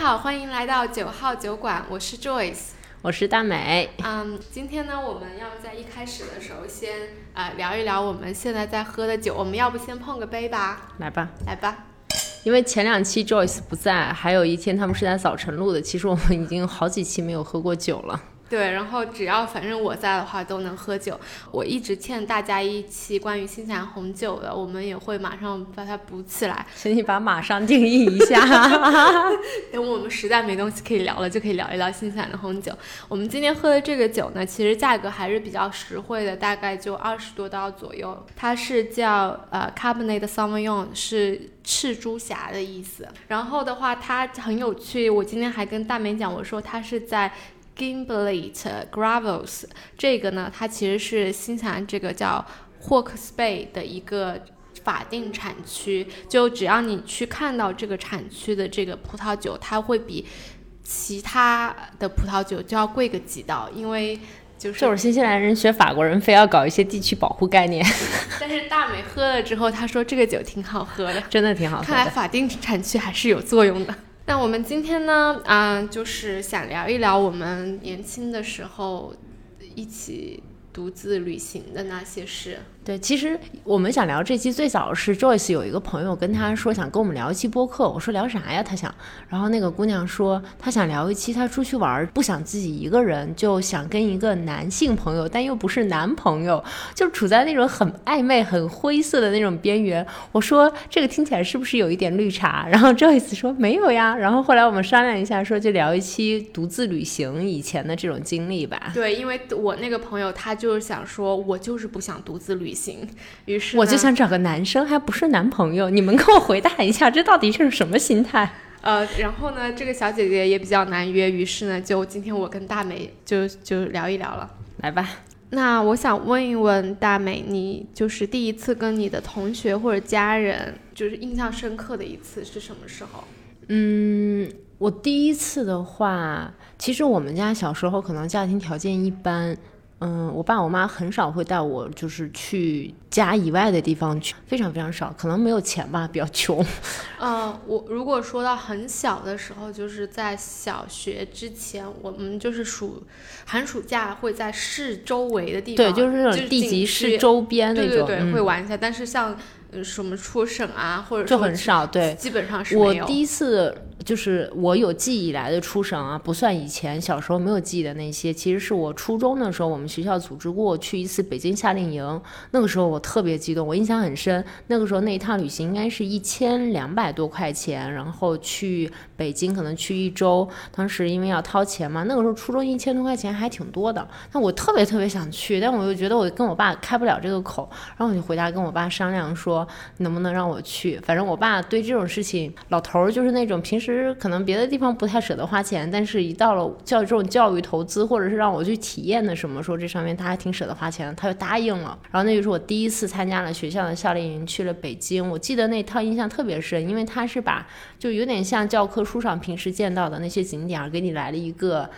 好，欢迎来到九号酒馆，我是 Joyce，我是大美。嗯，今天呢，我们要在一开始的时候先呃聊一聊我们现在在喝的酒，我们要不先碰个杯吧？来吧，来吧。因为前两期 Joyce 不在，还有一天他们是在早晨录的，其实我们已经好几期没有喝过酒了。对，然后只要反正我在的话都能喝酒。我一直欠大家一期关于新西兰红酒的，我们也会马上把它补起来。请你把马上定义一下。等我们实在没东西可以聊了，就可以聊一聊新西兰的红酒。我们今天喝的这个酒呢，其实价格还是比较实惠的，大概就二十多刀左右。它是叫呃 Cabernet Sauvignon，是赤珠霞的意思。然后的话，它很有趣。我今天还跟大美讲，我说它是在。Gimblett Gravels 这个呢，它其实是新西兰这个叫 Hawke's Bay 的一个法定产区。就只要你去看到这个产区的这个葡萄酒，它会比其他的葡萄酒就要贵个几刀，因为就是就是新西兰人学法国人，非要搞一些地区保护概念。但是大美喝了之后，他说这个酒挺好喝的，真的挺好喝。看来法定产区还是有作用的。那我们今天呢，啊，就是想聊一聊我们年轻的时候一起独自旅行的那些事。对，其实我们想聊这期最早是 Joyce 有一个朋友跟他说想跟我们聊一期播客，我说聊啥呀？他想，然后那个姑娘说她想聊一期她出去玩不想自己一个人，就想跟一个男性朋友，但又不是男朋友，就处在那种很暧昧、很灰色的那种边缘。我说这个听起来是不是有一点绿茶？然后 Joyce 说没有呀。然后后来我们商量一下，说就聊一期独自旅行以前的这种经历吧。对，因为我那个朋友他就是想说，我就是不想独自旅。行，于是我就想找个男生，还不是男朋友。你们给我回答一下，这到底是什么心态？呃，然后呢，这个小姐姐也比较难约，于是呢，就今天我跟大美就就聊一聊了。来吧，那我想问一问大美，你就是第一次跟你的同学或者家人，就是印象深刻的一次是什么时候？嗯，我第一次的话，其实我们家小时候可能家庭条件一般。嗯，我爸我妈很少会带我，就是去家以外的地方去，非常非常少，可能没有钱吧，比较穷。嗯，我如果说到很小的时候，就是在小学之前，我们就是暑寒暑假会在市周围的地方，对，就是那种地级市周边那种，对对对，会玩一下。但是像什么出省啊，或者就很少，对，基本上是。我第一次。就是我有记忆以来的出省啊，不算以前小时候没有记忆的那些。其实是我初中的时候，我们学校组织过去一次北京夏令营，那个时候我特别激动，我印象很深。那个时候那一趟旅行应该是一千两百多块钱，然后去北京可能去一周。当时因为要掏钱嘛，那个时候初中一千多块钱还挺多的。那我特别特别想去，但我又觉得我跟我爸开不了这个口，然后我就回家跟我爸商量说，能不能让我去。反正我爸对这种事情，老头儿就是那种平时。可能别的地方不太舍得花钱，但是一到了教这种教育投资，或者是让我去体验的什么，说这上面他还挺舍得花钱的，他就答应了。然后那就是我第一次参加了学校的夏令营，去了北京。我记得那套印象特别深，因为他是把就有点像教科书上平时见到的那些景点，给你来了一个。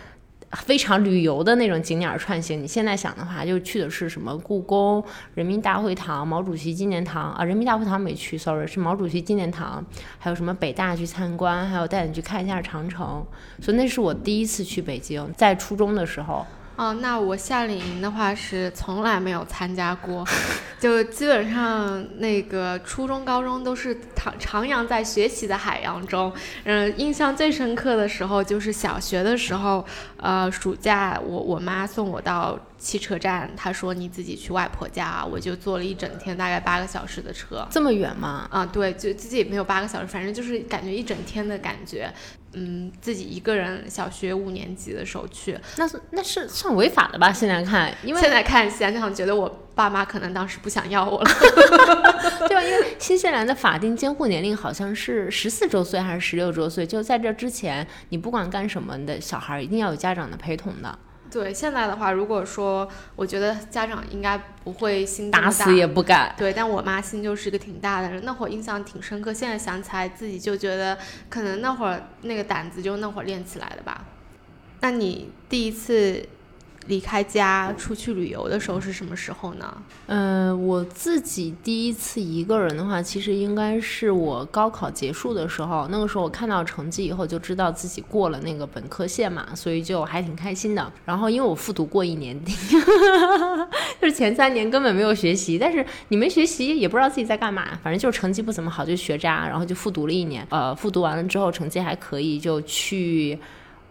非常旅游的那种景点串行，你现在想的话，就去的是什么故宫、人民大会堂、毛主席纪念堂啊？人民大会堂没去，sorry，是毛主席纪念堂。还有什么北大去参观，还有带你去看一下长城。所以那是我第一次去北京，在初中的时候。哦，那我夏令营的话是从来没有参加过，就基本上那个初中、高中都是徜徜徉在学习的海洋中。嗯，印象最深刻的时候就是小学的时候，呃，暑假我我妈送我到。汽车站，他说你自己去外婆家，我就坐了一整天，大概八个小时的车，这么远吗？啊，对，就自己也没有八个小时，反正就是感觉一整天的感觉。嗯，自己一个人，小学五年级的时候去，那是那是算违法的吧？现在看，因为现在看想想，觉得我爸妈可能当时不想要我了。对啊，因为新西兰的法定监护年龄好像是十四周岁还是十六周岁，就在这之前，你不管干什么的小孩一定要有家长的陪同的。对，现在的话，如果说，我觉得家长应该不会心打死也不敢。对，但我妈心就是一个挺大的人，那会儿印象挺深刻。现在想起来，自己就觉得可能那会儿那个胆子就那会儿练起来的吧。那你第一次离开家出去旅游的时候是什么时候呢？嗯，我自己第一次一个人的话，其实应该是我高考结束的时候。那个时候我看到成绩以后，就知道自己过了那个本科线嘛，所以就还挺开心的。然后因为我复读过一年，就是前三年根本没有学习，但是你没学习也不知道自己在干嘛，反正就是成绩不怎么好，就学渣，然后就复读了一年。呃，复读完了之后成绩还可以，就去。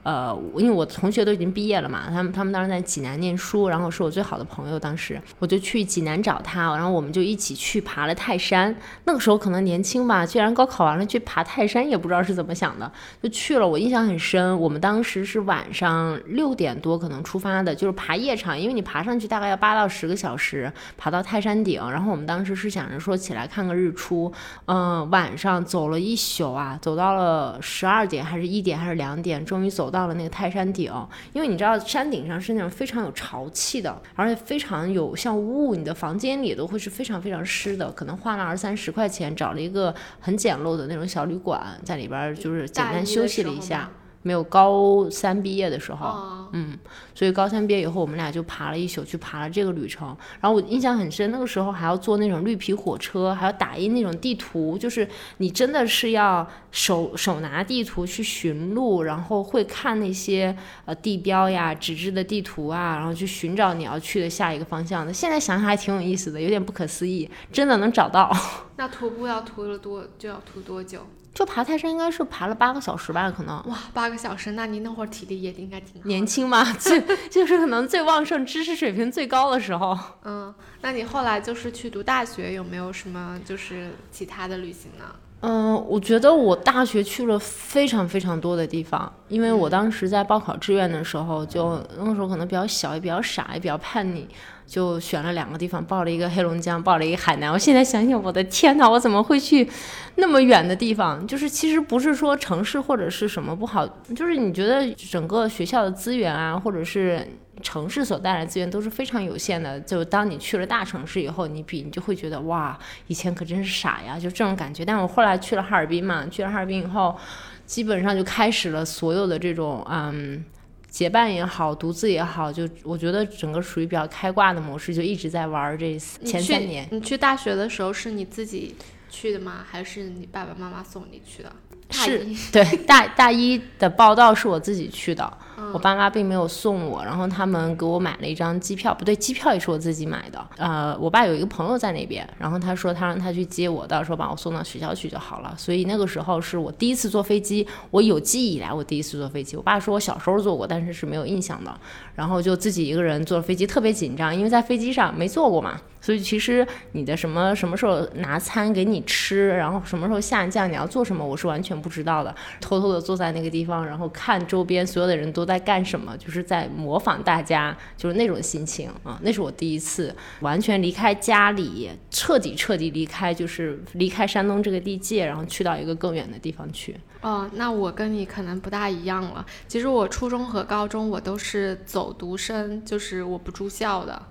呃，因为我同学都已经毕业了嘛，他们他们当时在济南念书，然后是我最好的朋友，当时我就去济南找他，然后我们就一起去爬了泰山。那个时候可能年轻吧，居然高考完了去爬泰山，也不知道是怎么想的，就去了。我印象很深，我们当时是晚上六点多可能出发的，就是爬夜场，因为你爬上去大概要八到十个小时，爬到泰山顶。然后我们当时是想着说起来看个日出，嗯，晚上走了一宿啊，走到了十二点还是一点还是两点，终于走。到了那个泰山顶，因为你知道山顶上是那种非常有潮气的，而且非常有像雾，你的房间里都会是非常非常湿的。可能花了二三十块钱找了一个很简陋的那种小旅馆，在里边就是简单休息了一下。没有高三毕业的时候，嗯，所以高三毕业以后，我们俩就爬了一宿，去爬了这个旅程。然后我印象很深，那个时候还要坐那种绿皮火车，还要打印那种地图，就是你真的是要手手拿地图去寻路，然后会看那些呃地标呀、纸质的地图啊，然后去寻找你要去的下一个方向的。现在想想还挺有意思的，有点不可思议，真的能找到。那徒步要徒了多就要徒多久？就爬泰山应该是爬了八个小时吧，可能。哇，八个小时，那你那会儿体力也应该挺年轻嘛，最 就是可能最旺盛、知识水平最高的时候。嗯，那你后来就是去读大学，有没有什么就是其他的旅行呢？嗯，我觉得我大学去了非常非常多的地方，因为我当时在报考志愿的时候，就那个时候可能比较小，也比较傻，也比较叛逆。就选了两个地方，报了一个黑龙江，报了一个海南。我现在想想，我的天哪，我怎么会去那么远的地方？就是其实不是说城市或者是什么不好，就是你觉得整个学校的资源啊，或者是城市所带来的资源都是非常有限的。就当你去了大城市以后，你比你就会觉得哇，以前可真是傻呀，就这种感觉。但我后来去了哈尔滨嘛，去了哈尔滨以后，基本上就开始了所有的这种嗯。结伴也好，独自也好，就我觉得整个属于比较开挂的模式，就一直在玩这前三年。你去大学的时候是你自己去的吗？还是你爸爸妈妈送你去的？是对大大一的报道是我自己去的，我爸妈并没有送我，然后他们给我买了一张机票，不对，机票也是我自己买的。呃，我爸有一个朋友在那边，然后他说他让他去接我，到时候把我送到学校去就好了。所以那个时候是我第一次坐飞机，我有记忆以来我第一次坐飞机。我爸说我小时候坐过，但是是没有印象的。然后就自己一个人坐飞机，特别紧张，因为在飞机上没坐过嘛。所以其实你的什么什么时候拿餐给你吃，然后什么时候下降，你要做什么，我是完全不知道的。偷偷的坐在那个地方，然后看周边所有的人都在干什么，就是在模仿大家，就是那种心情啊。那是我第一次完全离开家里，彻底彻底离开，就是离开山东这个地界，然后去到一个更远的地方去。哦，那我跟你可能不大一样了。其实我初中和高中我都是走读生，就是我不住校的。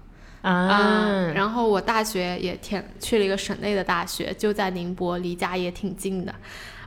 啊，然后我大学也填去了一个省内的大学，就在宁波，离家也挺近的。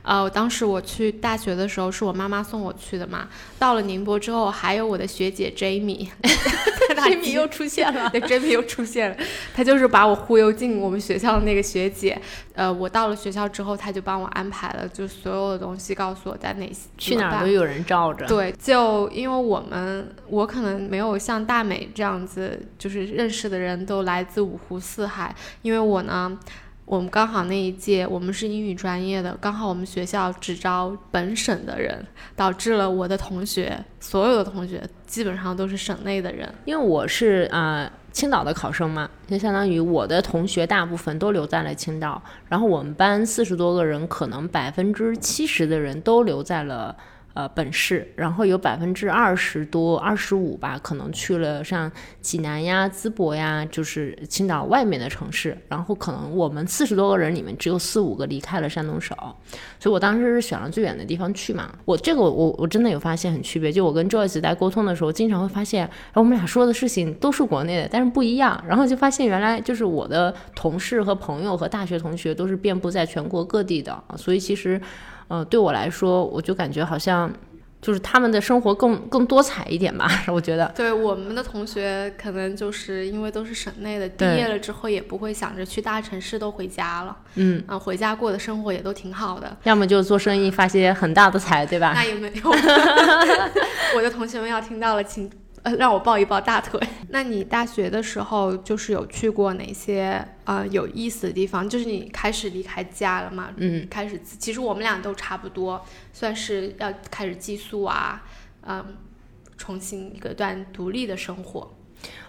呃，当时我去大学的时候是我妈妈送我去的嘛。到了宁波之后，还有我的学姐 Jamie，Jamie 又出现了，对，Jamie 又出现了。她就是把我忽悠进我们学校的那个学姐。呃，我到了学校之后，她就帮我安排了，就所有的东西，告诉我在哪去哪儿都有人罩着。对，就因为我们，我可能没有像大美这样子，就是认识的人都来自五湖四海，因为我呢。我们刚好那一届，我们是英语专业的，刚好我们学校只招本省的人，导致了我的同学，所有的同学基本上都是省内的人。因为我是啊青岛的考生嘛，就相当于我的同学大部分都留在了青岛，然后我们班四十多个人，可能百分之七十的人都留在了。呃，本市，然后有百分之二十多、二十五吧，可能去了像济南呀、淄博呀，就是青岛外面的城市。然后可能我们四十多个人里面，只有四五个离开了山东省，所以我当时是选了最远的地方去嘛。我这个我我真的有发现很区别，就我跟 Joyce 在沟通的时候，经常会发现，然后我们俩说的事情都是国内的，但是不一样。然后就发现原来就是我的同事和朋友和大学同学都是遍布在全国各地的，所以其实。呃，对我来说，我就感觉好像，就是他们的生活更更多彩一点吧，我觉得。对我们的同学，可能就是因为都是省内的，毕业了之后也不会想着去大城市，都回家了。嗯，啊，回家过的生活也都挺好的。要么就做生意发些很大的财，对吧？那也没有，我的同学们要听到了，请呃让我抱一抱大腿。那你大学的时候，就是有去过哪些呃有意思的地方？就是你开始离开家了嘛？嗯，开始，其实我们俩都差不多，算是要开始寄宿啊，嗯，重新一个段独立的生活。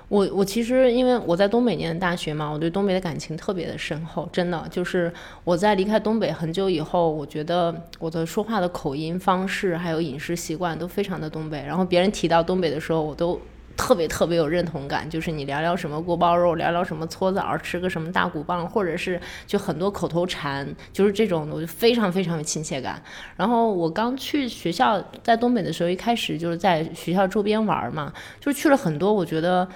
我我其实因为我在东北念的大学嘛，我对东北的感情特别的深厚，真的就是我在离开东北很久以后，我觉得我的说话的口音方式还有饮食习惯都非常的东北。然后别人提到东北的时候，我都特别特别有认同感。就是你聊聊什么锅包肉，聊聊什么搓澡，吃个什么大骨棒，或者是就很多口头禅，就是这种的，我就非常非常有亲切感。然后我刚去学校，在东北的时候，一开始就是在学校周边玩嘛，就去了很多，我觉得。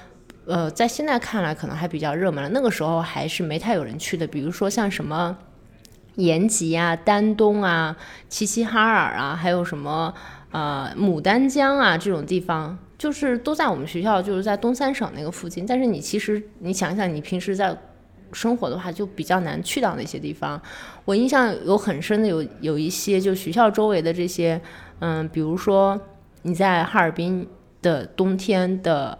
呃，在现在看来可能还比较热门了，那个时候还是没太有人去的。比如说像什么延吉啊、丹东啊、齐齐哈尔啊，还有什么呃牡丹江啊这种地方，就是都在我们学校，就是在东三省那个附近。但是你其实你想想，你平时在生活的话，就比较难去到那些地方。我印象有很深的有有一些，就学校周围的这些，嗯，比如说你在哈尔滨的冬天的。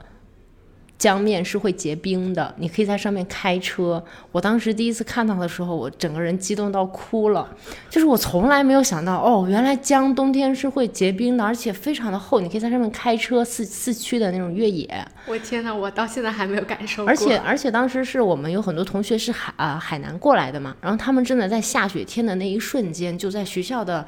江面是会结冰的，你可以在上面开车。我当时第一次看到的时候，我整个人激动到哭了。就是我从来没有想到，哦，原来江冬天是会结冰的，而且非常的厚，你可以在上面开车四四驱的那种越野。我天呐，我到现在还没有感受过。而且而且当时是我们有很多同学是海啊、海南过来的嘛，然后他们真的在下雪天的那一瞬间，就在学校的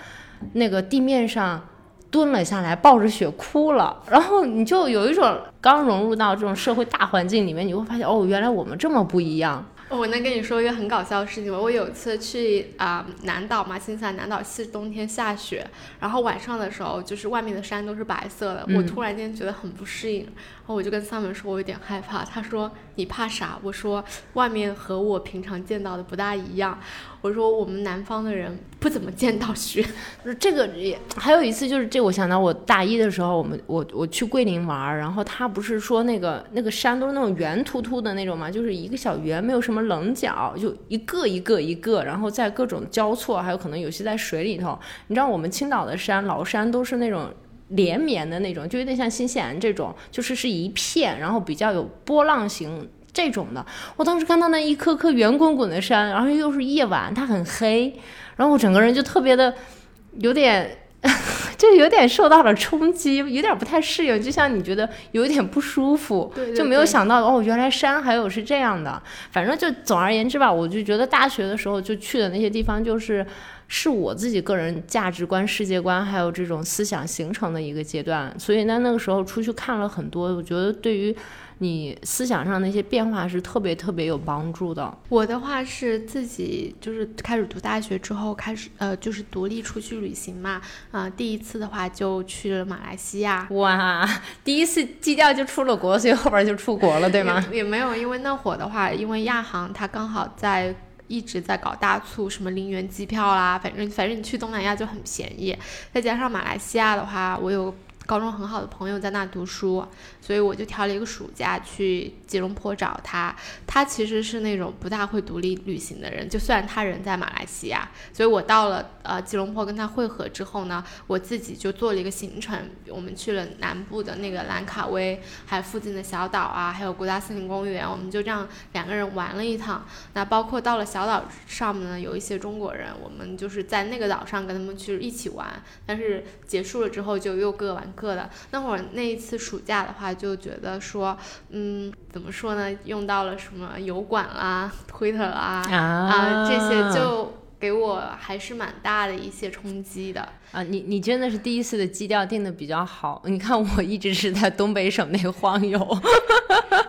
那个地面上。蹲了下来，抱着雪哭了，然后你就有一种刚融入到这种社会大环境里面，你会发现哦，原来我们这么不一样。我能跟你说一个很搞笑的事情吗？我有一次去啊、南岛嘛，新西兰南岛是冬天下雪，然后晚上的时候就是外面的山都是白色的，我突然间觉得很不适应，然后我就跟 Simon 说我有点害怕，他说你怕啥？我说外面和我平常见到的不大一样，我说我们南方的人不怎么见到雪。这个也还有一次，就是这我想到我大一的时候，我们我我去桂林玩，然后他不是说那个那个山都是那种圆秃秃的那种嘛，就是一个小圆，没有什么棱角，就一个一个一个，然后在各种交错，还有可能有些在水里头。你知道我们青岛的山崂山都是那种。连绵的那种，就有点像新西兰这种，就是是一片，然后比较有波浪形这种的。我当时看到那一颗颗圆滚滚的山，然后又是夜晚，它很黑，然后我整个人就特别的有点，就有点受到了冲击，有点不太适应，就像你觉得有一点不舒服，对就没有想到哦，原来山还有是这样的。反正就总而言之吧，我就觉得大学的时候就去的那些地方，就是是我自己个人价值观、世界观还有这种思想形成的一个阶段。所以呢，那个时候出去看了很多，我觉得对于你思想上的一些变化是特别特别有帮助的。我的话是自己就是开始读大学之后开始呃就是独立出去旅行嘛，啊、第一次的话就去了马来西亚，哇，第一次基调就出了国，所以后边就出国了，对吗？也？也没有，因为那会儿的话，因为亚航它刚好在。一直在搞大促，什么零元机票啦，反正反正你去东南亚就很便宜。再加上马来西亚的话，我有高中很好的朋友在那读书，所以我就挑了一个暑假去吉隆坡找他。他其实是那种不大会独立旅行的人，就算他人在马来西亚，所以我到了呃吉隆坡跟他会合之后呢，我自己就做了一个行程，我们去了南部的那个兰卡威，还有附近的小岛啊，还有国家森林公园，我们就这样两个人玩了一趟。那包括到了小岛上面呢，有一些中国人，我们就是在那个岛上跟他们去一起玩，但是结束了之后就又各玩各的。那会儿那一次暑假的话，就觉得说，嗯，怎么说呢，用到了什么油管啦、Twitter 啦啊啊这些，就给我还是蛮大的一些冲击的。啊，你你真的是第一次的基调定的比较好。你看，我一直是在东北省内晃悠。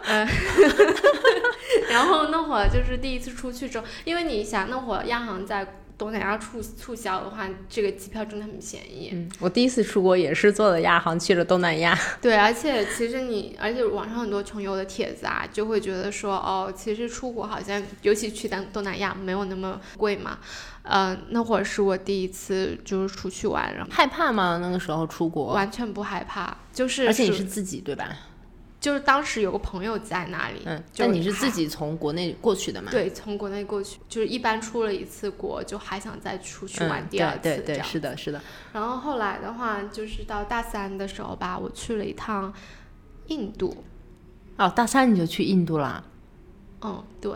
然后那会儿就是第一次出去之后，因为你想那会儿央行在东南亚促促销的话，这个机票真的很便宜。嗯，我第一次出国也是坐的亚航去了东南亚。对，而且其实你，而且网上很多穷游的帖子啊，就会觉得说，哦，其实出国好像，尤其去东东南亚没有那么贵嘛。嗯，那会儿是我第一次就是出去玩，然后害怕吗？那个时候出国完全不害怕，就是而且你是自己对吧？就是当时有个朋友在那里，嗯，就你是自己从国内过去的嘛？对，从国内过去，就是一般出了一次国，就还想再出去嗯，玩第二次，对对是的，是的。然后后来的话，就是到大三的时候吧，我去了一趟印度。哦，大三你就去印度啦，嗯，对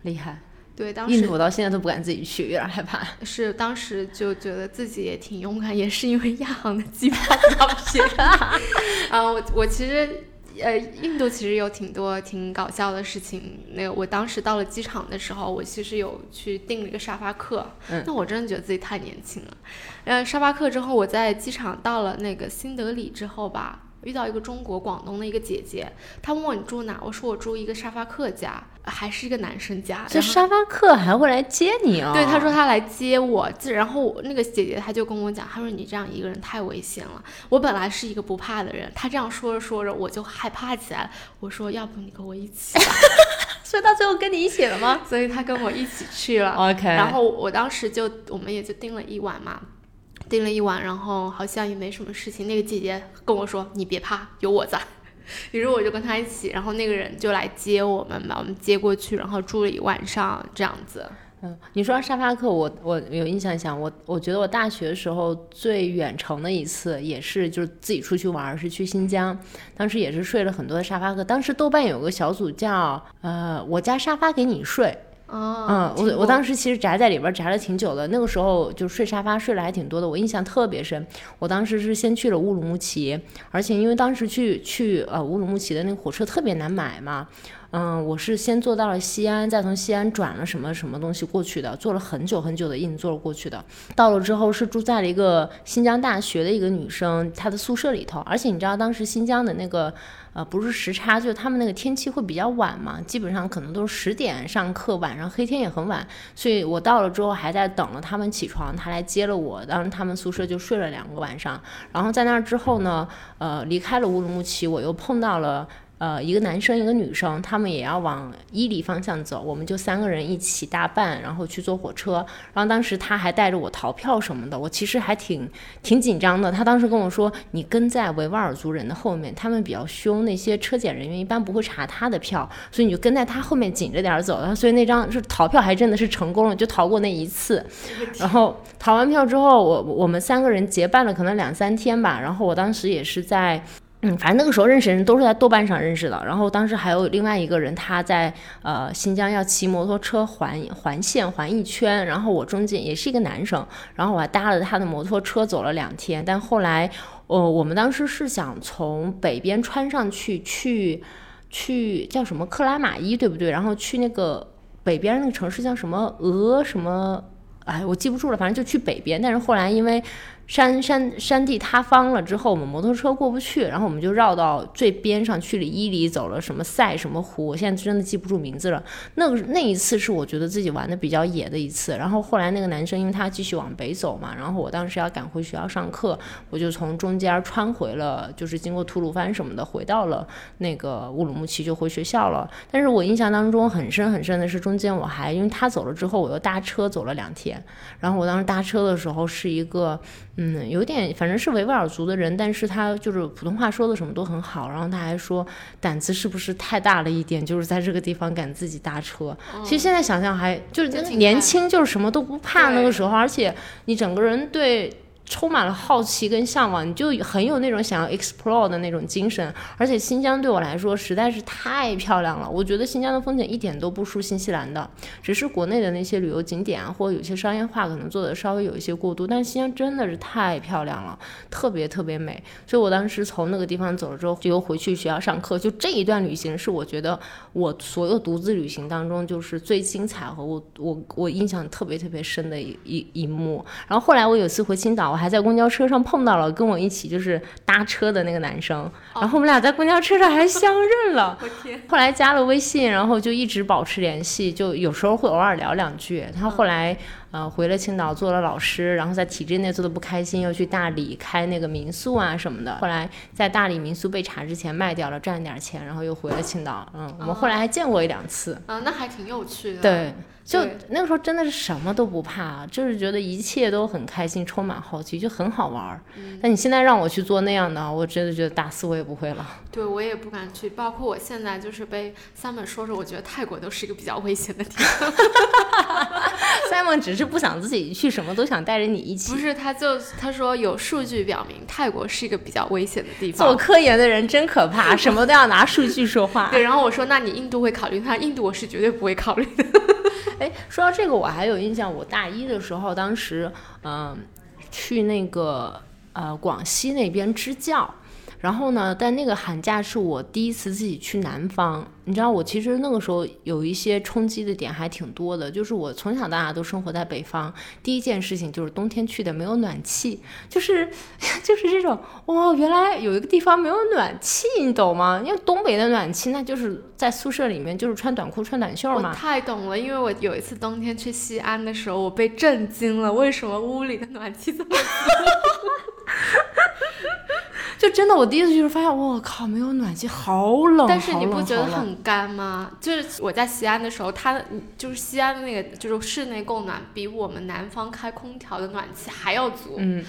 厉害。对，当时印度我到现在都不敢自己去，有点害怕。是当时就觉得自己也挺勇敢，也是因为亚航的机票比较便宜。啊，我我其实。呃，印度其实有挺多挺搞笑的事情。那个，我当时到了机场的时候，我其实有去订了一个沙发客。嗯那我真的觉得自己太年轻了。呃，沙发客之后，我在机场到了那个新德里之后吧，遇到一个中国广东的一个姐姐，她问我你住哪，我说我住一个沙发客家，还是一个男生家。这沙发客还会来接你哦？对，他说他来接我，自然后我那个姐姐她就跟我讲，她说你这样一个人太危险了。我本来是一个不怕的人，她这样说着说着我就害怕起来了。我说要不你跟我一起吧，所以到最后跟你一起了吗所以她跟我一起去了。？OK，然后我当时就我们也就订了一晚嘛，订了一晚，然后好像也没什么事情。那个姐姐跟我说你别怕，有我在。于是我就跟她一起，然后那个人就来接我们把我们接过去，然后住了一晚上这样子。嗯，你说沙发客，我我有印象想，我我觉得我大学的时候最远程的一次也是就是自己出去玩，是去新疆，当时也是睡了很多的沙发客。当时豆瓣有个小组叫呃我家沙发给你睡，哦，嗯，我我当时其实宅在里边儿宅了挺久的，那个时候就睡沙发睡了还挺多的，我印象特别深。我当时是先去了乌鲁木齐，而且因为当时去去呃乌鲁木齐的那个火车特别难买嘛，嗯，我是先坐到了西安，再从西安转了什么什么东西过去的，坐了很久很久的硬座过去的。到了之后是住在了一个新疆大学的一个女生她的宿舍里头，而且你知道当时新疆的那个。呃，不是时差，就是他们那个天气会比较晚嘛，基本上可能都是十点上课，晚上黑天也很晚，所以我到了之后还在等了他们起床，他来接了我，当时他们宿舍就睡了两个晚上，然后在那之后呢，呃，离开了乌鲁木齐，我又碰到了。呃，一个男生，一个女生，他们也要往伊犁方向走，我们就三个人一起搭伴，然后去坐火车。然后当时他还带着我逃票什么的，我其实还挺挺紧张的。他当时跟我说：“你跟在维吾尔族人的后面，他们比较凶，那些车检人员一般不会查他的票，所以你就跟在他后面紧着点儿走。”然后所以那张是逃票还真的是成功了，就逃过那一次。然后逃完票之后，我我们三个人结伴了可能两三天吧。然后我当时也是在。嗯，反正那个时候认识人都是在豆瓣上认识的。然后当时还有另外一个人，他在呃新疆要骑摩托车环环线环一圈，然后我中间也是一个男生，然后我还搭了他的摩托车走了两天。但后来，呃，我们当时是想从北边穿上去，去去叫什么克拉玛依，对不对？然后去那个北边那个城市叫什么俄什么？哎，我记不住了，反正就去北边。但是后来因为山山山地塌方了之后，我们摩托车过不去，然后我们就绕到最边上去了伊犁，走了什么塞什么湖，我现在真的记不住名字了。那个那一次是我觉得自己玩的比较野的一次。然后后来那个男生因为他继续往北走嘛，然后我当时要赶回学校上课，我就从中间穿回了，就是经过吐鲁番什么的，回到了那个乌鲁木齐就回学校了。但是我印象当中很深很深的是，中间我还因为他走了之后，我又搭车走了两天。然后我当时搭车的时候是一个，嗯，有点反正是维吾尔族的人，但是他就是普通话说的什么都很好。然后他还说胆子是不是太大了一点，就是在这个地方敢自己搭车。其实现在想想还就是年轻，就是什么都不怕那个时候，而且你整个人对。充满了好奇跟向往，你就很有那种想要 explore 的那种精神。而且新疆对我来说实在是太漂亮了，我觉得新疆的风景一点都不输新西兰的，只是国内的那些旅游景点啊，或者有些商业化可能做的稍微有一些过度，但新疆真的是太漂亮了，特别特别美。所以我当时从那个地方走了之后，就又回去学校上课。就这一段旅行是我觉得我所有独自旅行当中就是最精彩和我我我印象特别特别深的一一一幕。然后后来我有次回青岛，我我还在公交车上碰到了跟我一起就是搭车的那个男生，然后我们俩在公交车上还相认了。我天，后来加了微信，然后就一直保持联系，就有时候会偶尔聊两句。他后来呃回了青岛做了老师，然后在体制内做的不开心，又去大理开那个民宿啊什么的。后来在大理民宿被查之前卖掉了，赚了点钱，然后又回了青岛。嗯，我们后来还见过一两次。啊，那还挺有趣的。对。就那个时候真的是什么都不怕，就是觉得一切都很开心，充满好奇，就很好玩儿。但你现在让我去做那样的，我真的觉得打死我也不会了。对我也不敢去，包括我现在就是被 Simon 说说，我觉得泰国都是一个比较危险的地方。Simon 只是不想自己去，什么都想带着你一起不。是，他就他说有数据表明泰国是一个比较危险的地方做。科研的人真可怕，什么都要拿数据说话。对，然后我说那你印度会考虑？他说印度我是绝对不会考虑的。哎，说到这个，我还有印象，我大一的时候，当时嗯、去那个呃广西那边支教。然后呢，但那个寒假是我第一次自己去南方。你知道，我其实那个时候有一些冲击的点还挺多的，就是我从小到大都生活在北方，第一件事情就是冬天去的没有暖气，就是 就是这种哇，原来有一个地方没有暖气，你懂吗？因为东北的暖气那就是在宿舍里面就是穿短裤穿短袖我嘛，太懂了，因为我有一次冬天去西安的时候，我被震惊了，为什么屋里的暖气这么 就真的，我第一次就是发现，我靠，没有暖气，好冷。但是你不觉得很干吗？就是我在西安的时候，它就是西安的那个就是室内供暖比我们南方开空调的暖气还要足，嗯，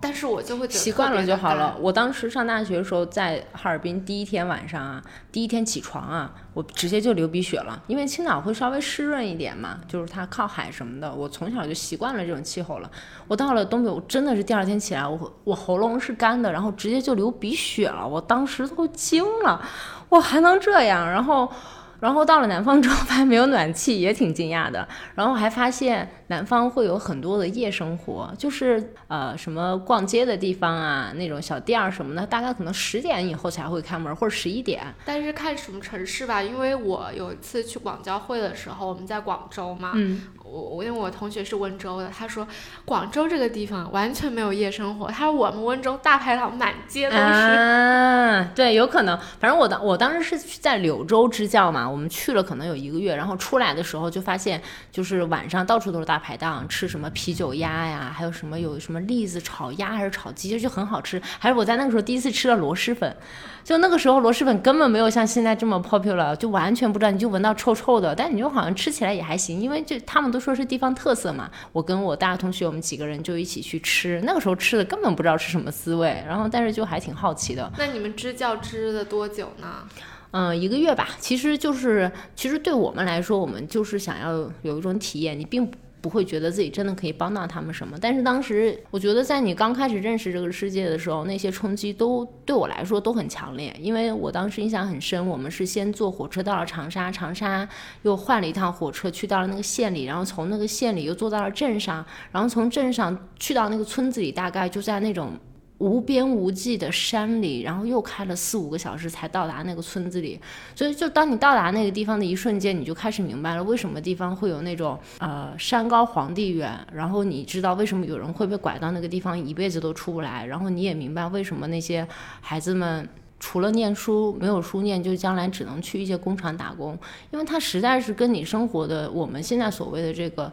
但是我就会习惯了就好了。。我当时上大学的时候，在哈尔滨第一天晚上啊，第一天起床啊，我直接就流鼻血了，因为青岛会稍微湿润一点嘛，就是它靠海什么的，我从小就习惯了这种气候了。我到了东北，我真的是第二天起来，我我喉咙是干的，然后直接就流鼻血了，我当时都惊了，我还能这样？然后。然后到了南方之后，发现没有暖气，也挺惊讶的。然后还发现南方会有很多的夜生活，就是呃什么逛街的地方啊，那种小店儿什么的，大概可能十点以后才会开门，或者十一点。但是看什么城市吧，因为我有一次去广交会的时候，我们在广州嘛，嗯，我我因为我同学是温州的，他说广州这个地方完全没有夜生活，他说我们温州大排档满街都是。啊，对，有可能。反正我当我当时是在柳州支教嘛，我们去了可能有一个月，然后出来的时候就发现，就是晚上到处都是大排档，吃什么啤酒鸭呀，还有什么有什么栗子炒鸭还是炒鸡，就很好吃。还是我在那个时候第一次吃了螺蛳粉，就那个时候螺蛳粉根本没有像现在这么 popular，就完全不知道，你就闻到臭臭的，但你就好像吃起来也还行，因为就他们都说是地方特色嘛。我跟我大学同学我们几个人就一起去吃，那个时候吃的根本不知道是什么滋味，然后但是就还挺好奇的。那你们支教支的多久呢？嗯，一个月吧，其实就是，其实对我们来说，我们就是想要有一种体验，你并不会觉得自己真的可以帮到他们什么。但是当时，我觉得在你刚开始认识这个世界的时候，那些冲击都对我来说都很强烈，因为我当时印象很深，我们是先坐火车到了长沙，长沙又换了一趟火车去到了那个县里，然后从那个县里又坐到了镇上，然后从镇上去到那个村子里，大概就在那种。无边无际的山里，然后又开了四五个小时才到达那个村子里，所以就当你到达那个地方的一瞬间，你就开始明白了为什么地方会有那种呃山高皇帝远，然后你知道为什么有人会被拐到那个地方一辈子都出不来，然后你也明白为什么那些孩子们。除了念书没有书念，就将来只能去一些工厂打工，因为它实在是跟你生活的我们现在所谓的这个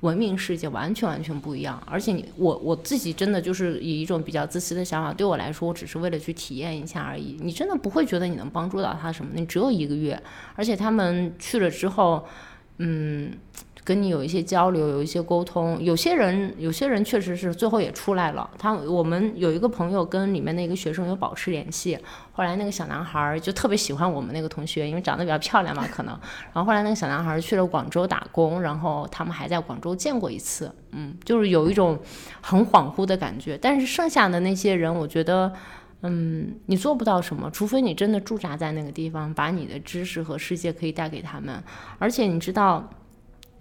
文明世界完全完全不一样。而且你我我自己真的就是以一种比较自私的想法，对我来说，我只是为了去体验一下而已。你真的不会觉得你能帮助到他什么，你只有一个月，而且他们去了之后，嗯。跟你有一些交流，有一些沟通。有些人，有些人确实是最后也出来了。他我们有一个朋友跟里面的一个学生有保持联系。后来那个小男孩儿就特别喜欢我们那个同学，因为长得比较漂亮嘛，可能。然后后来那个小男孩儿去了广州打工，然后他们还在广州见过一次。嗯，就是有一种很恍惚的感觉。但是剩下的那些人，我觉得。嗯，你做不到什么，除非你真的驻扎在那个地方，把你的知识和世界可以带给他们。而且你知道，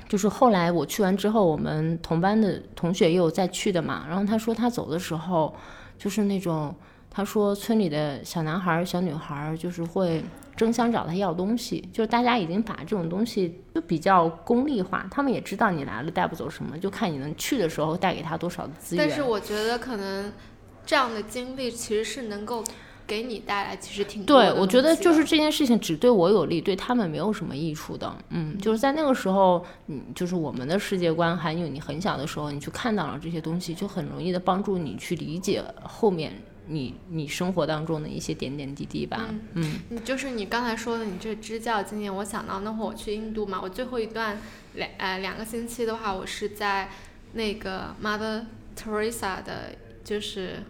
就是后来我去完之后，我们同班的同学也有再去的嘛。然后他说他走的时候，就是那种他说村里的小男孩儿、小女孩儿就是会争相找他要东西，就是大家已经把这种东西就比较功利化，他们也知道你来了带不走什么，就看你能去的时候带给他多少的资源。但是我觉得可能这样的经历其实是能够给你带来其实挺多对，我觉得就是这件事情只对我有利，对他们没有什么益处的。嗯，就是在那个时候，嗯，就是我们的世界观，还有你很小的时候，你去看到了这些东西，就很容易的帮助你去理解后面你你生活当中的一些点点滴滴吧。嗯你就是你刚才说的，你这支教经验，我想到那会儿我去印度嘛，我最后一段两呃两个星期的话，我是在那个 Mother Teresa 的，就是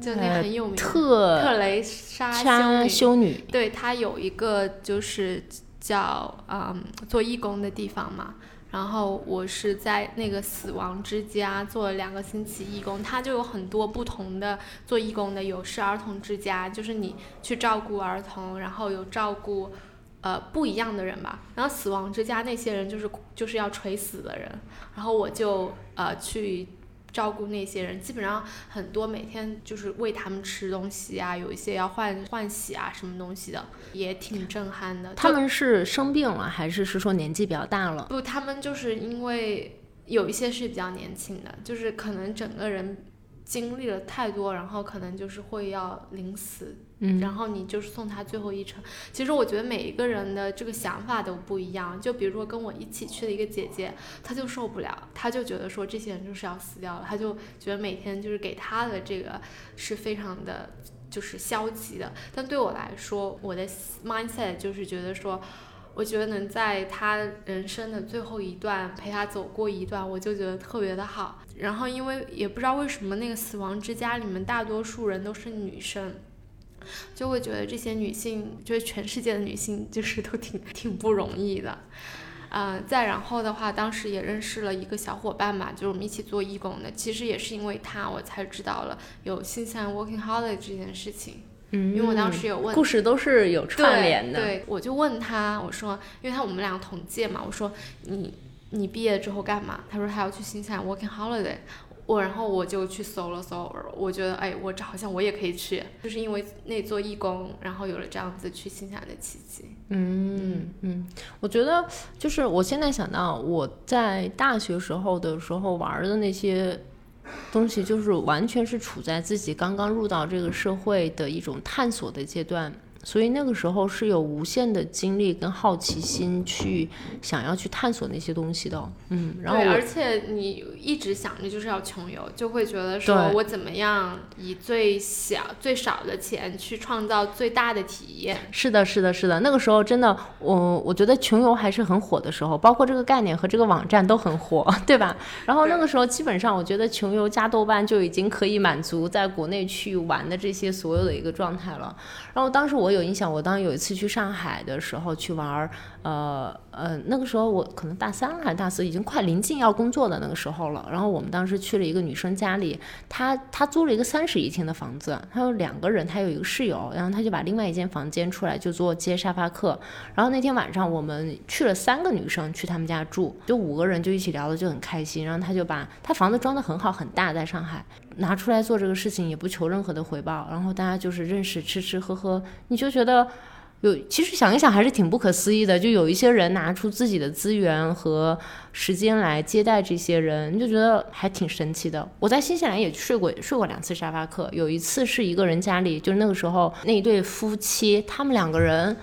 就那呃很有名的特特蕾莎莎修修女，女，对，她有一个就是叫嗯做义工的地方嘛。然后我是在那个死亡之家做了两个星期义工，它就有很多不同的做义工的，有是儿童之家，就是你去照顾儿童，然后有照顾呃不一样的人吧。然后死亡之家那些人就是就是要垂死的人，然后我就呃去照顾那些人，基本上很多每天就是喂他们吃东西啊，有一些要换换洗啊什么东西的，也挺震撼的。他们是生病了，还是是说年纪比较大了？不，他们就是因为有一些是比较年轻的，就是可能整个人经历了太多，然后可能就是会要临死，嗯然后你就是送他最后一程。其实我觉得每一个人的这个想法都不一样。就比如说跟我一起去的一个姐姐，她就受不了，她就觉得说这些人就是要死掉了，她就觉得每天就是给她的这个是非常的。就是消极的，但对我来说，我的 mindset 就是觉得说，我觉得能在他人生的最后一段陪他走过一段，我就觉得特别的好。然后因为也不知道为什么那个死亡之家里面大多数人都是女生，就会觉得这些女性，就是全世界的女性，就是都挺挺不容易的。嗯、再然后的话，当时也认识了一个小伙伴嘛，就是我们一起做义工的。其实也是因为他，我才知道了有新西兰 Working Holiday 这件事情。嗯，因为我当时有问故事都是有串联的。对，对，我就问他，我说，因为他我们俩同届嘛，我说你你毕业之后干嘛？他说他要去新西兰 working holiday。我然后我就去搜了搜，我觉得哎，我这好像我也可以去，就是因为那做义工，然后有了这样子去新西兰的契机。嗯嗯，我觉得就是我现在想到我在大学时候的时候玩的那些东西，就是完全是处在自己刚刚入到这个社会的一种探索的阶段。所以那个时候是有无限的精力跟好奇心去想要去探索那些东西的，嗯，然后而且你一直想着就是要穷游，就会觉得说我怎么样以最小最少的钱去创造最大的体验。是的，是的，是的，那个时候真的，我我觉得穷游还是很火的时候，包括这个概念和这个网站都很火，对吧？然后那个时候基本上，我觉得穷游加豆瓣就已经可以满足在国内去玩的这些所有的一个状态了。然后当时我有有影响，我当有一次去上海的时候去玩，呃呃，那个时候我可能大三还是大四，已经快临近要工作的那个时候了。然后我们当时去了一个女生家里，她她租了一个三室一厅的房子，她有两个人，她有一个室友，然后她就把另外一间房间出来就做接沙发客。然后那天晚上我们去了三个女生去他们家住，就五个人就一起聊的就很开心。然后她就把她房子装的很好很大，在上海拿出来做这个事情，也不求任何的回报。然后大家就是认识吃吃喝喝，你就觉得。有，其实想一想还是挺不可思议的。就有一些人拿出自己的资源和时间来接待这些人，就觉得还挺神奇的。我在新西兰也睡过睡过两次沙发客，有一次是一个人家里，就那个时候那一对夫妻，他们两个人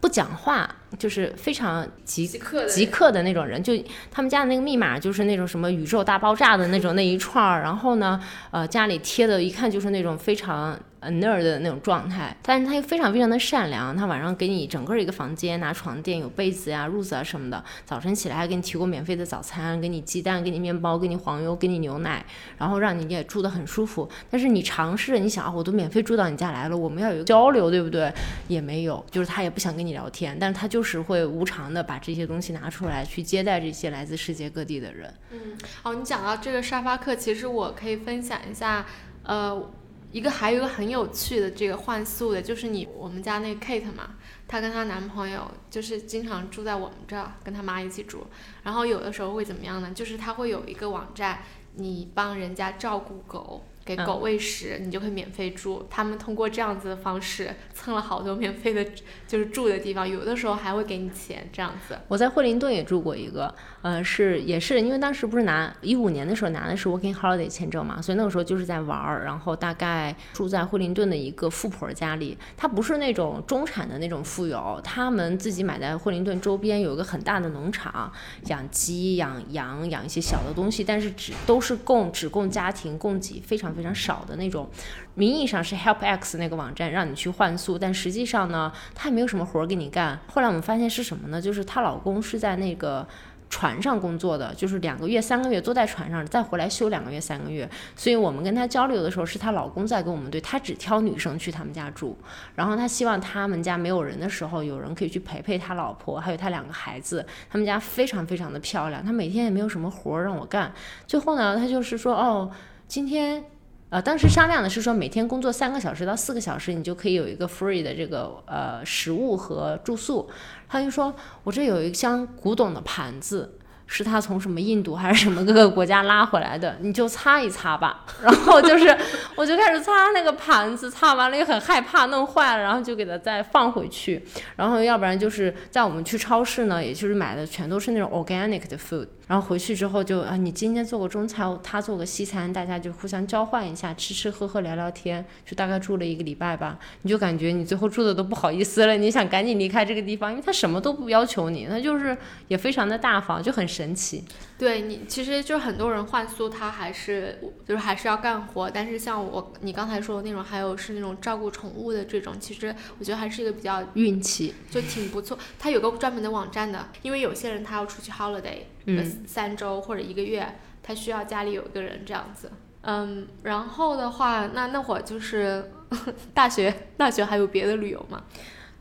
不讲话，就是非常极极客的极客的那种人，就他们家的那个密码就是那种什么宇宙大爆炸的那种那一串儿，然后呢，呃，家里贴的一看就是那种非常呃 nerd 的那种状态，但是他又非常非常的善良，他晚上给你整个一个房间拿床垫、有被子呀、褥子啊什么的，早晨起来还给你提供免费的早餐，给你鸡蛋、给你面包、给你黄油、给你牛奶，然后让你也住得很舒服。但是你尝试着，你想啊，我都免费住到你家来了，我们要有交流，对不对？也没有，就是他也不想跟你聊天，但是他就是就是会无偿的把这些东西拿出来去接待这些来自世界各地的人。嗯哦，你讲到这个沙发客，其实我可以分享一下，呃，一个还有一个很有趣的这个换宿的，就是你我们家那个 Kate 嘛，她跟她男朋友就是经常住在我们这儿，跟她妈一起住。然后有的时候会怎么样呢？就是她会有一个网站，你帮人家照顾狗，给狗喂食，你就可以免费住。他们通过这样子的方式蹭了好多免费的，就是住的地方，有的时候还会给你钱这样子。我在惠灵顿也住过一个，呃，是也是因为当时不是拿一五年的时候拿的是 Working Holiday 签证嘛，所以那个时候就是在玩儿，然后大概住在惠灵顿的一个富婆家里，她不是那种中产的那种富有，他们自己买在惠灵顿周边有一个很大的农场，养鸡、养羊、养一些小的东西，但是只都是供只供家庭供给非常非常少的那种，名义上是 HelpX 那个网站让你去换宿，但实际上呢，她也没有什么活儿给你干。后来我们发现是什么呢？就是她老公是在那个。船上工作的，就是两个月、三个月都在船上，再回来休两个月、三个月。所以我们跟她交流的时候，是她老公在跟我们对，她只挑女生去他们家住，然后她希望他们家没有人的时候，有人可以去陪陪他老婆，还有他两个孩子。他们家非常非常的漂亮，他每天也没有什么活让我干。最后呢，他就是说，哦，今天。呃，当时商量的是说，每天工作三个小时到四个小时，你就可以有一个 free 的这个呃食物和住宿。他就说，我这有一箱古董的盘子，是他从什么印度还是什么各个国家拉回来的，你就擦一擦吧。然后就是，我就开始擦那个盘子，擦完了又很害怕弄坏了，然后就给它再放回去。然后要不然就是在我们去超市呢，也就是买的全都是那种 organic 的 food。然后回去之后就啊，你今天做个中餐，他做个西餐，大家就互相交换一下，吃吃喝喝聊聊天，就大概住了一个礼拜吧。你就感觉你最后住的都不好意思了，你想赶紧离开这个地方，因为他什么都不要求你，他就是也非常的大方，就很神奇。对你，其实就很多人换宿，他还是就是还是要干活，但是像我你刚才说的那种，还有是那种照顾宠物的这种，其实我觉得还是一个比较运气，就挺不错。他有个专门的网站的，因为有些人他要出去 holiday。嗯，三周或者一个月，他需要家里有一个人这样子。嗯，然后的话，那那会儿就是 大学，大学还有别的旅游吗？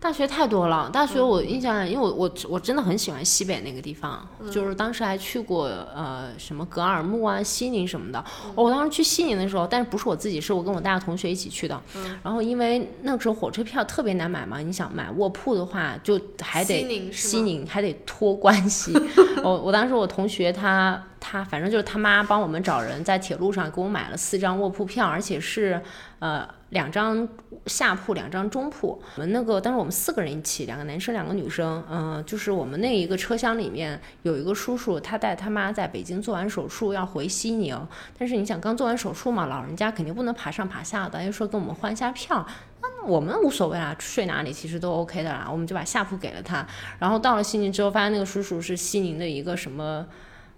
大学太多了，大学我印象，因为我我我真的很喜欢西北那个地方，就是当时还去过呃什么格尔木啊、西宁什么的。我当时去西宁的时候，但是不是我自己，是我跟我大学同学一起去的。然后因为那个时候火车票特别难买嘛，你想买卧铺的话，就还得西宁还得托关系。我我当时我同学他。他反正就是他妈帮我们找人在铁路上给我买了四张卧铺票，而且是呃两张下铺，两张中铺。我们那个当时我们四个人一起，两个男生，两个女生。嗯，就是我们那一个车厢里面有一个叔叔，他带他妈在北京做完手术要回西宁，但是你想刚做完手术嘛，老人家肯定不能爬上爬下的，又说跟我们换一下票。那我们无所谓啊，睡哪里其实都 OK 的啦。我们就把下铺给了他，然后到了西宁之后，发现那个叔叔是西宁的一个什么。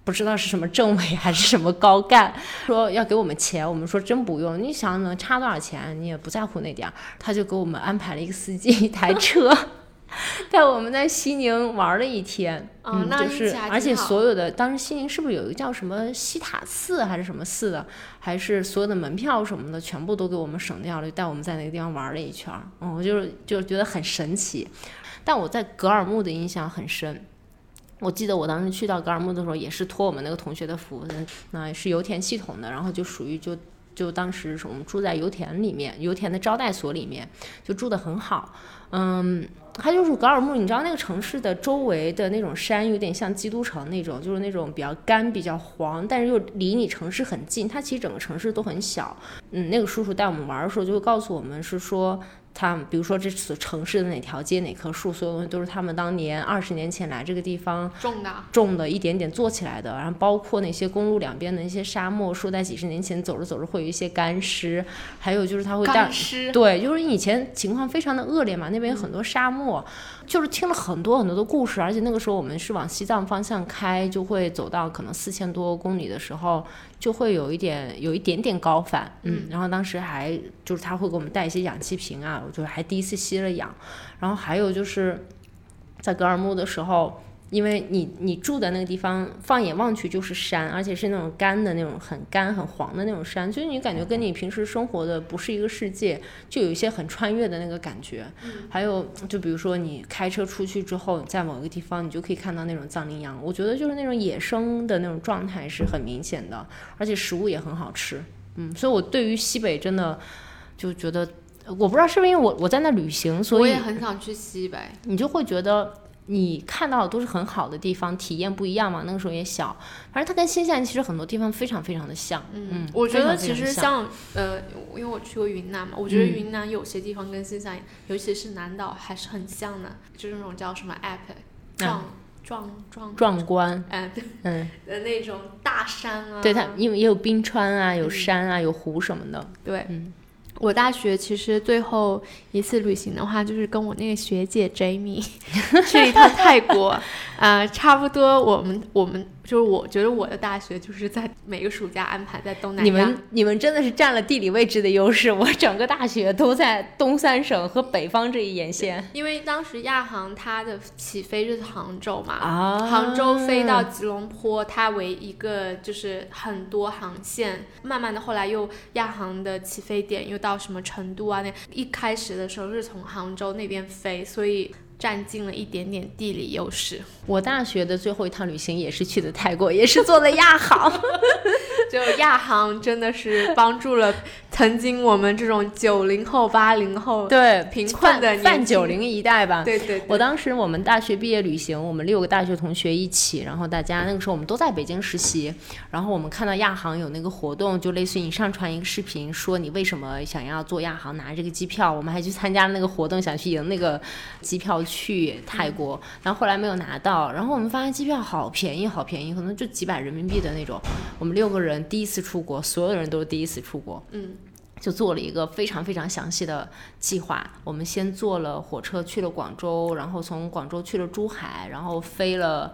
不知道是什么政委还是什么高干，说要给我们钱，我们说真不用。你想能差多少钱，你也不在乎那点儿。他就给我们安排了一个司机，一台车，带我们在西宁玩了一天。嗯，就是而且所有的当时西宁是不是有一个叫什么西塔寺还是什么寺的，还是所有的门票什么的全部都给我们省掉了，就带我们在那个地方玩了一圈。嗯，我就是就觉得很神奇。但我在格尔木的印象很深。我记得我当时去到格尔木的时候，也是托我们那个同学的福，那是油田系统的，然后就属于就就当时是我们住在油田里面，油田的招待所里面，就住的很好。嗯，它就是格尔木，你知道那个城市的周围的那种山，有点像基督城那种，就是那种比较干、比较黄，但是又离你城市很近。它其实整个城市都很小。嗯，那个叔叔带我们玩的时候，就会告诉我们是说。他比如说这次城市的哪条街哪棵树，所有东西都是他们当年二十年前来这个地方种的，种的一点点做起来的。然后包括那些公路两边的一些沙漠，说在几十年前走着走着会有一些干尸，还有就是它会干湿，对，就是以前情况非常的恶劣嘛，那边有很多沙漠。就是听了很多很多的故事，而且那个时候我们是往西藏方向开，就会走到可能四千多公里的时候，就会有一点有一点点高反，嗯，然后当时还就是他会给我们带一些氧气瓶啊，我就还第一次吸了氧，然后还有就是在格尔木的时候。因为你你住的那个地方，放眼望去就是山，而且是那种干的那种很干很黄的那种山，所以你感觉跟你平时生活的不是一个世界，就有一些很穿越的那个感觉。还有就比如说你开车出去之后，在某一个地方你就可以看到那种藏羚羊，我觉得就是那种野生的那种状态是很明显的，而且食物也很好吃。嗯，所以我对于西北真的就觉得，我不知道是不是因为我我在那旅行，所以我也很想去西北。你就会觉得。你看到的都是很好的地方，体验不一样嘛。那个时候也小，反正它跟新西兰其实很多地方非常非常的像。嗯，我觉得其实像呃，因为我去过云南嘛，我觉得嗯云南有些地方跟新西兰，尤其是南岛还是很像的，就是那种叫什么 app 壮壮壮壮观，哎对嗯，的那种大山啊，对它，因为也有冰川啊，有山啊，有湖什么的。对，嗯我大学其实最后一次旅行的话，就是跟我那个学姐 Jamie 去一趟泰国，呃，差不多我们我们就是我觉得我的大学就是在每个暑假安排在东南亚。你们你们真的是占了地理位置的优势，我整个大学都在东三省和北方这一沿线因为当时亚航它的起飞就是杭州嘛，啊杭州飞到吉隆坡，它为一个就是很多航线，慢慢的后来又亚航的起飞点又到什么成都啊那，一开始的时候是从杭州那边飞，所以占尽了一点点地理优势。我大学的最后一趟旅行也是去的泰国，也是坐的亚航。就亚航真的是帮助了曾经我们这种九零后、八零后，对，贫困的泛泛年轻九零一代吧。对对对我当时我们大学毕业旅行，我们六个大学同学一起，然后大家那个时候我们都在北京实习，然后我们看到亚航有那个活动，就类似于你上传一个视频，说你为什么想要做亚航拿这个机票，我们还去参加了那个活动，想去赢那个机票去泰国，然后后来没有拿到，然后我们发现机票好便宜，好便宜，可能就几百人民币的那种。我们六个人第一次出国，所有人都是第一次出国，嗯，就做了一个非常非常详细的计划。我们先坐了火车去了广州，然后从广州去了珠海，然后飞了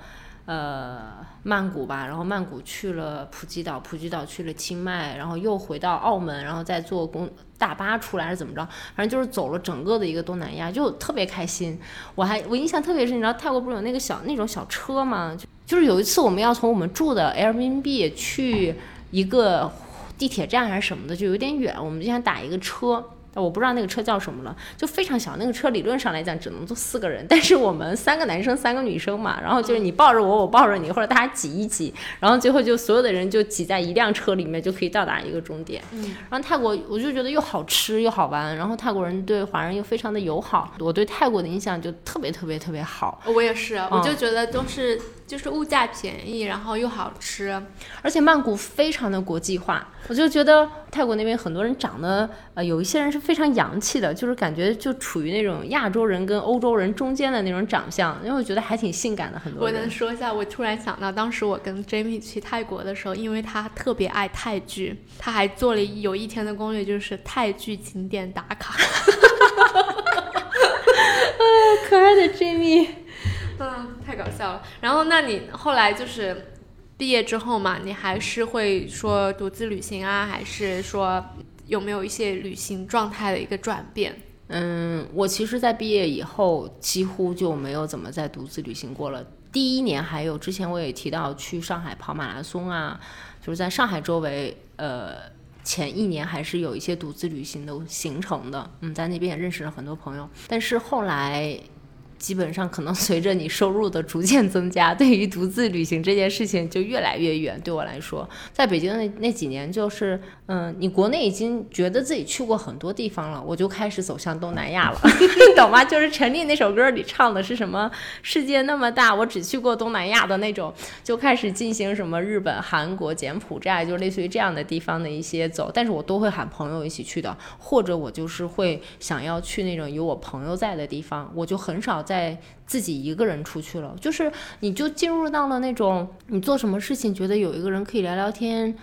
呃曼谷吧，然后曼谷去了普吉岛，普吉岛去了清迈，然后又回到澳门，然后再坐公大巴出来还是怎么着？反正就是走了整个的一个东南亚，就特别开心。我还我印象特别深，你知道泰国不是有那个小那种小车吗？就就是有一次我们要从我们住的 Airbnb 去一个地铁站还是什么的，就有点远，我们就想打一个车。但我不知道那个车叫什么了，就非常小。那个车理论上来讲只能坐四个人，但是我们三个男生三个女生嘛，然后就是你抱着我，我抱着你，或者大家挤一挤，然后最后就所有的人就挤在一辆车里面，就可以到达一个终点。嗯，然后泰国我就觉得又好吃又好玩，然后泰国人对华人又非常的友好，我对泰国的印象就特别特别特别好。我也是，我嗯就觉得都是就是物价便宜，然后又好吃。而且曼谷非常的国际化，我就觉得泰国那边很多人长得，呃，有一些人是非常洋气的，就是感觉就处于那种亚洲人跟欧洲人中间的那种长相，因为我觉得还挺性感的。很多我能说一下，我突然想到，当时我跟 Jamie 去泰国的时候，因为他特别爱泰剧，他还做了有一天的攻略，就是泰剧景点打卡。可爱的 Jamie，嗯，太搞笑了。然后，那你后来就是毕业之后嘛，你还是会说独自旅行啊，还是说有没有一些旅行状态的一个转变？嗯，我其实，在毕业以后几乎就没有怎么再独自旅行过了。第一年还有，之前我也提到去上海跑马拉松啊，就是在上海周围，呃，前一年还是有一些独自旅行的行程的。嗯，在那边也认识了很多朋友，但是后来。基本上可能随着你收入的逐渐增加，对于独自旅行这件事情就越来越远。对我来说，在北京那那几年，就是嗯，你国内已经觉得自己去过很多地方了，我就开始走向东南亚了，你懂吗？就是陈粒那首歌里唱的是什么“世界那么大，我只去过东南亚”的那种，就开始进行什么日本、韩国、柬埔寨，就类似于这样的地方的一些走，但是我都会喊朋友一起去的，或者我就是会想要去那种有我朋友在的地方，我就很少再自己一个人出去了，就是你就进入到了那种你做什么事情觉得有一个人可以聊聊天。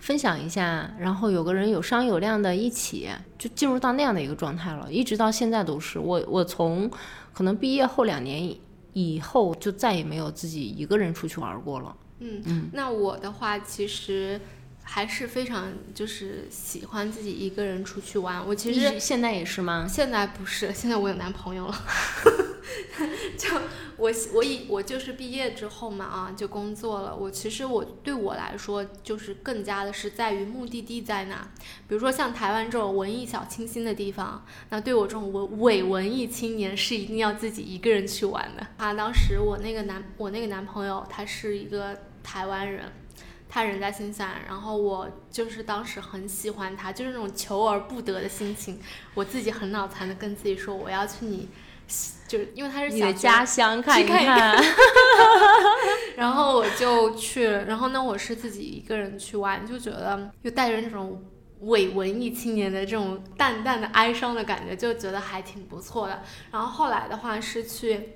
分享一下，然后有个人有商有量的一起，就进入到那样的一个状态了，一直到现在都是。我我从可能毕业后两年以以后，就再也没有自己一个人出去玩过了。嗯嗯，那我的话其实还是非常就是喜欢自己一个人出去玩。我其实现在也是吗？现在不是，现在我有男朋友了。就我我以我就是毕业之后嘛啊，就工作了。我其实我对我来说，就是更加的是在于目的地在哪。比如说像台湾这种文艺小清新的地方，那对我这种文伪文艺青年是一定要自己一个人去玩的啊。当时我那个男我那个男朋友他是一个台湾人。他人在新西兰，然后我就是当时很喜欢他，就是那种求而不得的心情。我自己很脑残的跟自己说，我要去你就是因为他是你的家乡看一看一看。然后我就去了，然后呢，我是自己一个人去玩，就觉得又带着那种伪文艺青年的这种淡淡的哀伤的感觉，就觉得还挺不错的。然后后来的话是去。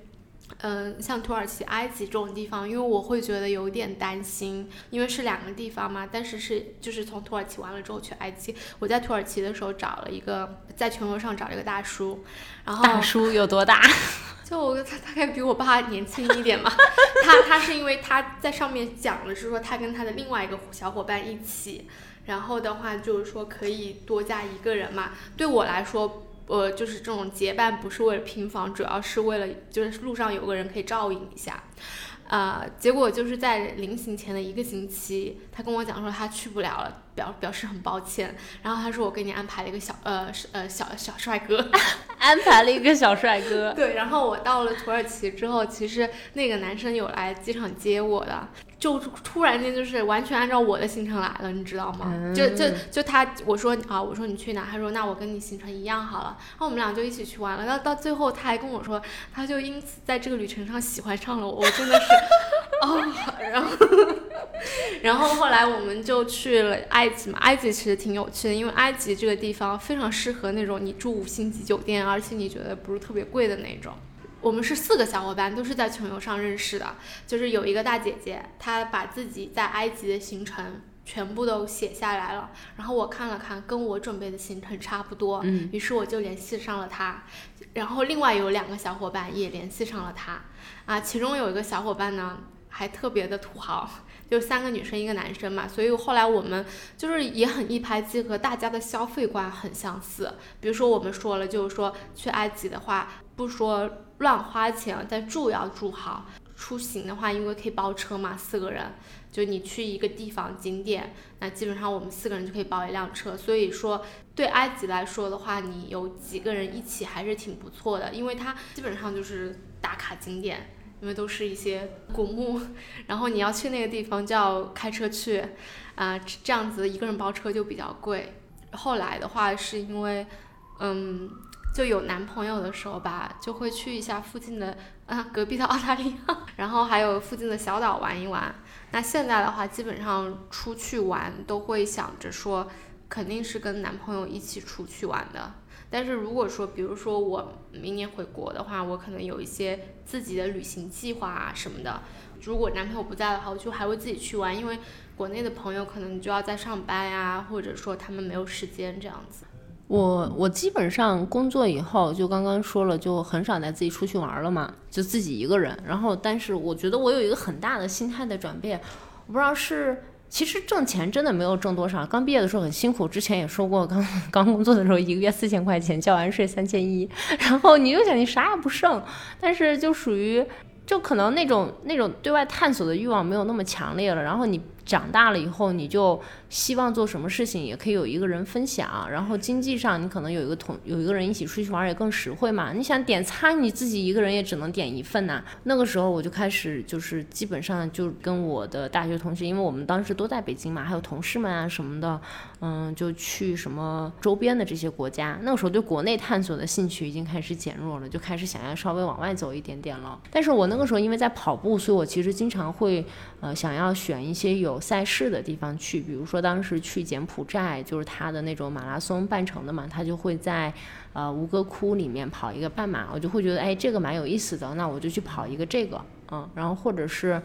嗯，像土耳其、埃及这种地方，因为我会觉得有点担心，因为是两个地方嘛。但是是就是从土耳其完了之后去埃及，我在土耳其的时候找了一个，在全国上找了一个大叔，然后大叔有多大？就他大概比我爸年轻一点嘛，他他是因为他在上面讲的是说他跟他的另外一个小伙伴一起，然后的话就是说可以多加一个人嘛。对我来说，呃，就是这种结伴不是为了拼房，主要是为了就是路上有个人可以照应一下。啊，结果就是在临行前的一个星期，他跟我讲说他去不了了，表表示很抱歉。然后他说我给你安排了一个小呃呃小小帅哥，安排了一个小帅哥。对，然后我到了土耳其之后，其实那个男生有来机场接我的，就突然间就是完全按照我的行程来了，你知道吗？就就就他我说啊，我说你去哪？他说那我跟你行程一样好了。然后我们俩就一起去玩了。到到最后他还跟我说，他就因此在这个旅程上喜欢上了我，我真的是 哦，然后 然后后来我们就去了埃及嘛，埃及其实挺有趣的，因为埃及这个地方非常适合那种你住五星级酒店，而且你觉得不是特别贵的那种。我们是四个小伙伴，都是在穷游上认识的。就是有一个大姐姐，她把自己在埃及的行程全部都写下来了。然后我看了看，跟我准备的行程差不多，嗯于是我就联系上了她。然后另外有两个小伙伴也联系上了她。啊，其中有一个小伙伴呢，还特别的土豪。就三个女生一个男生嘛，所以后来我们就是也很一拍即合，大家的消费观很相似。比如说我们说了，就是说去埃及的话，不说乱花钱，但住要住好。出行的话，因为可以包车嘛，四个人，就你去一个地方景点，那基本上我们四个人就可以包一辆车。所以说，对埃及来说的话，你有几个人一起还是挺不错的，因为它基本上就是打卡景点。因为都是一些古墓，然后你要去那个地方就要开车去，啊、这样子一个人包车就比较贵。后来的话是因为，嗯，就有男朋友的时候吧，就会去一下附近的啊隔壁的澳大利亚，然后还有附近的小岛玩一玩。那现在的话，基本上出去玩都会想着说，肯定是跟男朋友一起出去玩的。但是如果说，比如说我明年回国的话，我可能有一些自己的旅行计划啊什么的。如果男朋友不在的话，我就还会自己去玩，因为国内的朋友可能就要在上班呀、或者说他们没有时间这样子。我我基本上工作以后，就刚刚说了，就很少再自己出去玩了嘛，就自己一个人。然后，但是我觉得我有一个很大的心态的转变，我不知道是。其实挣钱真的没有挣多少，刚毕业的时候很辛苦，之前也说过，刚 刚工作的时候一个月四千块钱，交完税三千一，然后你又想你啥也不剩，但是就属于就可能那种那种对外探索的欲望没有那么强烈了，然后你长大了以后，你就希望做什么事情也可以有一个人分享，然后经济上你可能有一个同有一个人一起出去玩也更实惠嘛。你想点餐，你自己一个人也只能点一份呐、那个时候我就开始就是基本上就跟我的大学同学，因为我们当时都在北京嘛，还有同事们啊什么的，嗯，就去什么周边的这些国家。那个时候对国内探索的兴趣已经开始减弱了，就开始想要稍微往外走一点点了。但是我那个时候因为在跑步，所以我其实经常会呃想要选一些有赛事的地方去，比如说当时去柬埔寨，就是他的那种马拉松半程的嘛，他就会在呃吴哥窟里面跑一个半马，我就会觉得哎这个蛮有意思的，那我就去跑一个这个，嗯，然后或者是。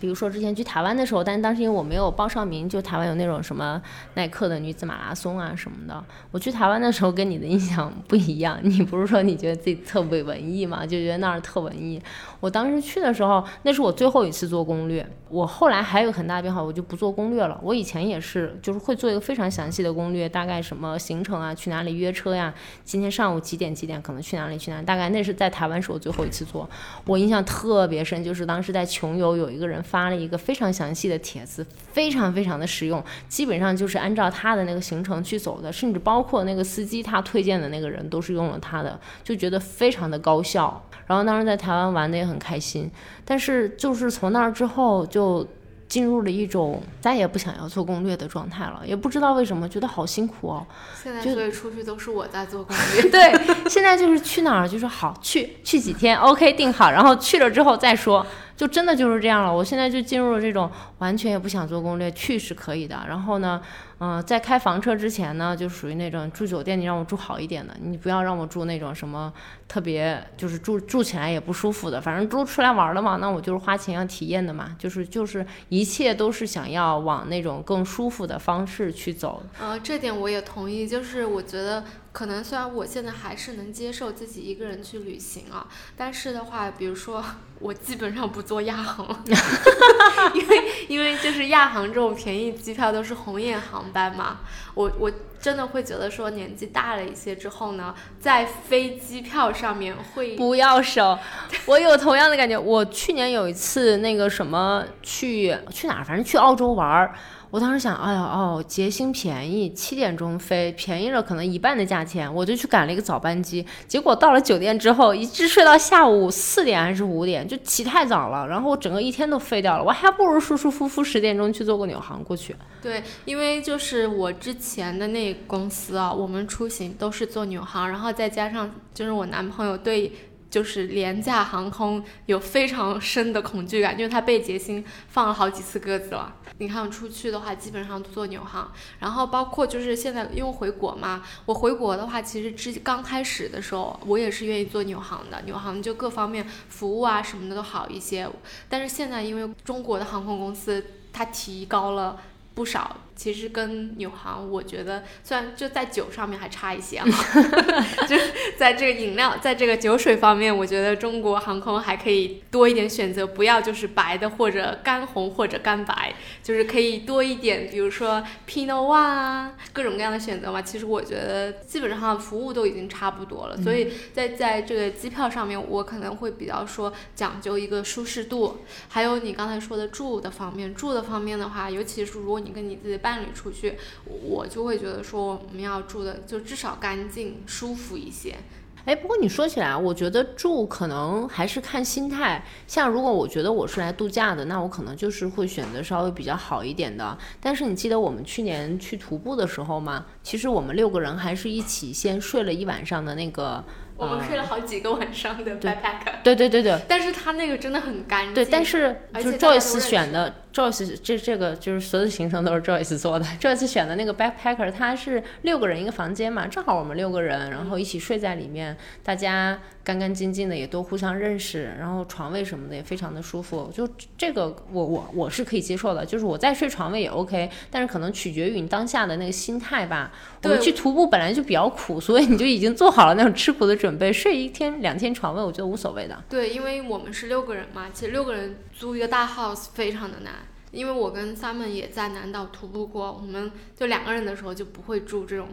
比如说之前去台湾的时候，但当时因为我没有报上名，就台湾有那种什么耐克的女子马拉松啊什么的。我去台湾的时候跟你的印象不一样，你不是说你觉得自己特别文艺嘛，就觉得那儿特文艺。我当时去的时候，那是我最后一次做攻略。我后来还有很大变化，我就不做攻略了。我以前也是，就是会做一个非常详细的攻略，大概什么行程啊，去哪里约车呀，今天上午几点几点可能去哪里去哪里。大概那是在台湾是我最后一次做，我印象特别深，就是当时在穷游有一个人发了一个非常详细的帖子，非常非常的实用，基本上就是按照他的那个行程去走的，甚至包括那个司机他推荐的那个人都是用了他的，就觉得非常的高效。然后当时在台湾玩的也很开心，但是就是从那儿之后就。进入了一种再也不想要做攻略的状态了，也不知道为什么，觉得好辛苦哦。现在所以出去都是我在做攻略。对，现在就是去哪儿就说好去去几天，OK 定好，然后去了之后再说。就真的就是这样了，我现在就进入了这种完全也不想做攻略，去是可以的。然后呢，嗯，在开房车之前呢，就属于那种住酒店，你让我住好一点的，你不要让我住那种什么特别就是住住起来也不舒服的。反正都出来玩了嘛，那我就是花钱要体验的嘛，就是就是一切都是想要往那种更舒服的方式去走。呃，这点我也同意，就是我觉得。可能虽然我现在还是能接受自己一个人去旅行啊，但是的话，比如说我基本上不坐亚航，因为因为就是亚航这种便宜机票都是红眼航班嘛，我我真的会觉得说年纪大了一些之后呢，在飞机票上面会不要省。我有同样的感觉，我去年有一次那个什么去去哪儿，反正去澳洲玩儿。我当时想，哎呀，哦，捷星便宜，七点钟飞，便宜了可能一半的价钱，我就去赶了一个早班机。结果到了酒店之后，一直睡到下午四点还是五点，就起太早了，然后我整个一天都废掉了。我还不如舒舒服服十点钟去坐个纽航过去。对，因为就是我之前的那公司啊，我们出行都是坐纽航，然后再加上就是我男朋友对。就是廉价航空有非常深的恐惧感，因为他被杰星放了好几次鸽子了。你看出去的话，基本上都坐纽航，然后包括就是现在因为回国嘛，我回国的话，其实之刚开始的时候，我也是愿意坐纽航的，纽航就各方面服务啊什么的都好一些。但是现在因为中国的航空公司它提高了不少。其实跟纽航，我觉得虽然就在酒上面还差一些哈，就 在这个饮料，在这个酒水方面，我觉得中国航空还可以多一点选择，不要就是白的或者干红或者干白，就是可以多一点，比如说 Pinot One 啊，各种各样的选择嘛。其实我觉得基本上服务都已经差不多了，所以在在这个机票上面，我可能会比较说讲究一个舒适度，还有你刚才说的住的方面，住的方面的话，尤其是如果你跟你自己。伴侣出去，我就会觉得说我们要住的就至少干净、舒服一些。哎，不过你说起来，我觉得住可能还是看心态。像如果我觉得我是来度假的，那我可能就是会选择稍微比较好一点的。但是你记得我们去年去徒步的时候吗？其实我们六个人还是一起先睡了一晚上的那个。我们睡了好几个晚上的 backpack，对对对对。但是他那个真的很干净。对，但是就是 Joyce 选的 Joyce 这这个就是所有的行程都是 Joyce 做的。Joyce 选的那个 backpacker，他是六个人一个房间嘛，正好我们六个人，然后一起睡在里面，大家干干净净的，也都互相认识，然后床位什么的也非常的舒服。就这个我我我是可以接受的，就是我再睡床位也 OK，但是可能取决于你当下的那个心态吧。我们去徒步本来就比较苦，所以你就已经做好了那种吃苦的准备，睡一天两天床位，我觉得无所谓的。对，因为我们是六个人嘛，其实六个人租一个大 house 非常的难。因为我跟 Simon 也在南岛徒步过，我们就两个人的时候就不会住这种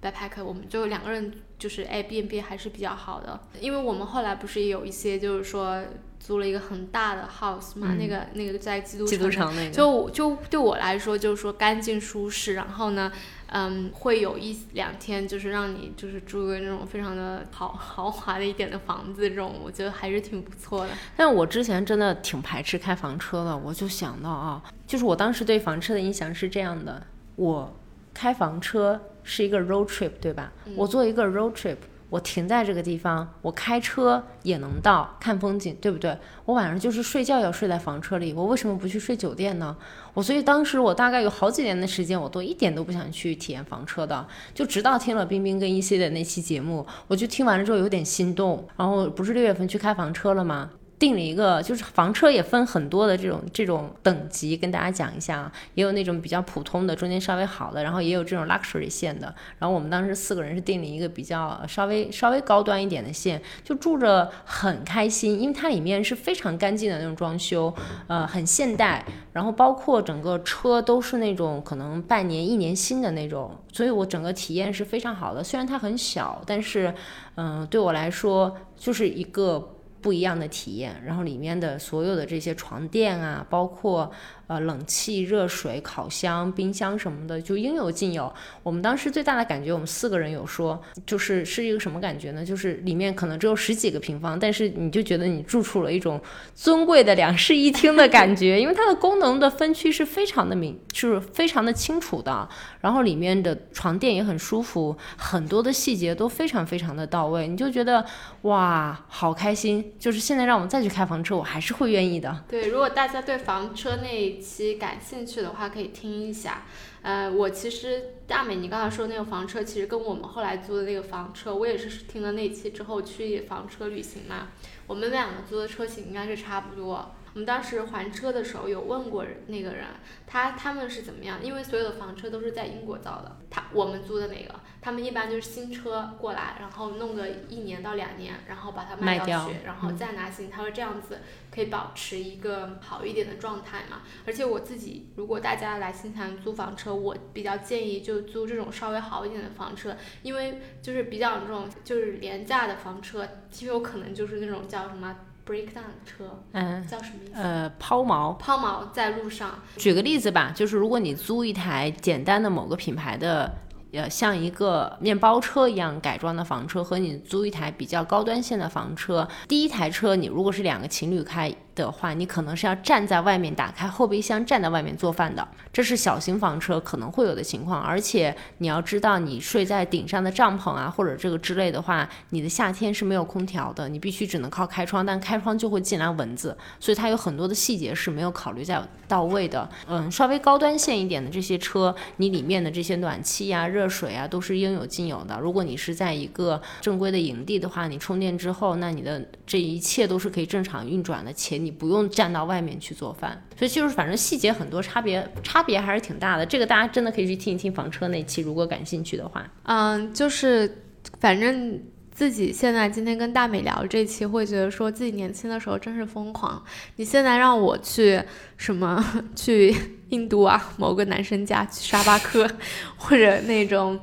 backpack，我们就两个人就是 Airbnb 还是比较好的。因为我们后来不是也有一些就是说租了一个很大的 house 嘛，那个那个在基督城那个，就就对我来说就是说干净舒适，然后呢。嗯，会有一两天，就是让你就是住个那种非常的豪豪华的一点的房子，这种我觉得还是挺不错的。但我之前真的挺排斥开房车的，我就想到啊，就是我当时对房车的印象是这样的：我开房车是一个 road trip，对吧？我做一个 road trip。我停在这个地方，我开车也能到看风景，对不对？我晚上就是睡觉要睡在房车里，我为什么不去睡酒店呢？我所以当时我大概有好几年的时间，我都一点都不想去体验房车的，就直到听了冰冰跟一 C 的那期节目，我就听完了之后有点心动，然后不是六月份去开房车了吗？订了一个，就是房车也分很多的这种这种等级，跟大家讲一下啊，也有那种比较普通的，中间稍微好的，然后也有这种 luxury 线的。然后我们当时四个人是订了一个比较稍微稍微高端一点的线，就住着很开心，因为它里面是非常干净的那种装修，呃，很现代，然后包括整个车都是那种可能半年一年新的那种，所以我整个体验是非常好的。虽然它很小，但是嗯，对我来说就是一个。不一样的体验，然后里面的所有的这些床垫啊，包括呃冷气、热水、烤箱、冰箱什么的，就应有尽有。我们当时最大的感觉，我们四个人有说，就是是一个什么感觉呢？就是里面可能只有十几个平方，但是你就觉得你住出了一种尊贵的两室一厅的感觉，因为它的功能的分区是非常的明，就是非常的清楚的。然后里面的床垫也很舒服，很多的细节都非常非常的到位，你就觉得哇，好开心！就是现在让我们再去开房车，我还是会愿意的。对，如果大家对房车那期感兴趣的话，可以听一下。呃，我其实大美，你刚才说那个房车，其实跟我们后来租的那个房车，我也是听了那期之后去房车旅行嘛，我们两个租的车型应该是差不多。我们当时还车的时候有问过那个人，他他们是怎么样？因为所有的房车都是在英国造的，他我们租的那个，他们一般就是新车过来，然后弄个一年到两年，然后把它卖掉去，然后再拿新。他说这样子可以保持一个好一点的状态嘛。而且我自己，如果大家来新西兰租房车，我比较建议就租这种稍微好一点的房车，因为就是比较这种就是廉价的房车，极有可能就是那种叫什么。Breakdown 车，嗯，叫什么意思？呃，抛锚。抛锚在路上。举个例子吧，就是如果你租一台简单的某个品牌的，呃，像一个面包车一样改装的房车，和你租一台比较高端线的房车，第一台车你如果是两个情侣开。的话，你可能是要站在外面打开后备箱，站在外面做饭的，这是小型房车可能会有的情况。而且你要知道，你睡在顶上的帐篷啊，或者这个之类的话，你的夏天是没有空调的，你必须只能靠开窗，但开窗就会进来蚊子，所以它有很多的细节是没有考虑在到位的。嗯，稍微高端线一点的这些车，你里面的这些暖气呀、热水啊都是应有尽有的。如果你是在一个正规的营地的话，你充电之后，那你的这一切都是可以正常运转的，且。你不用站到外面去做饭，所以就是反正细节很多，差别差别还是挺大的。这个大家真的可以去听一听房车那期，如果感兴趣的话。嗯，就是反正自己现在今天跟大美聊这期，会觉得说自己年轻的时候真是疯狂。你现在让我去什么 去印度啊，某个男生家去沙巴克，或者那种。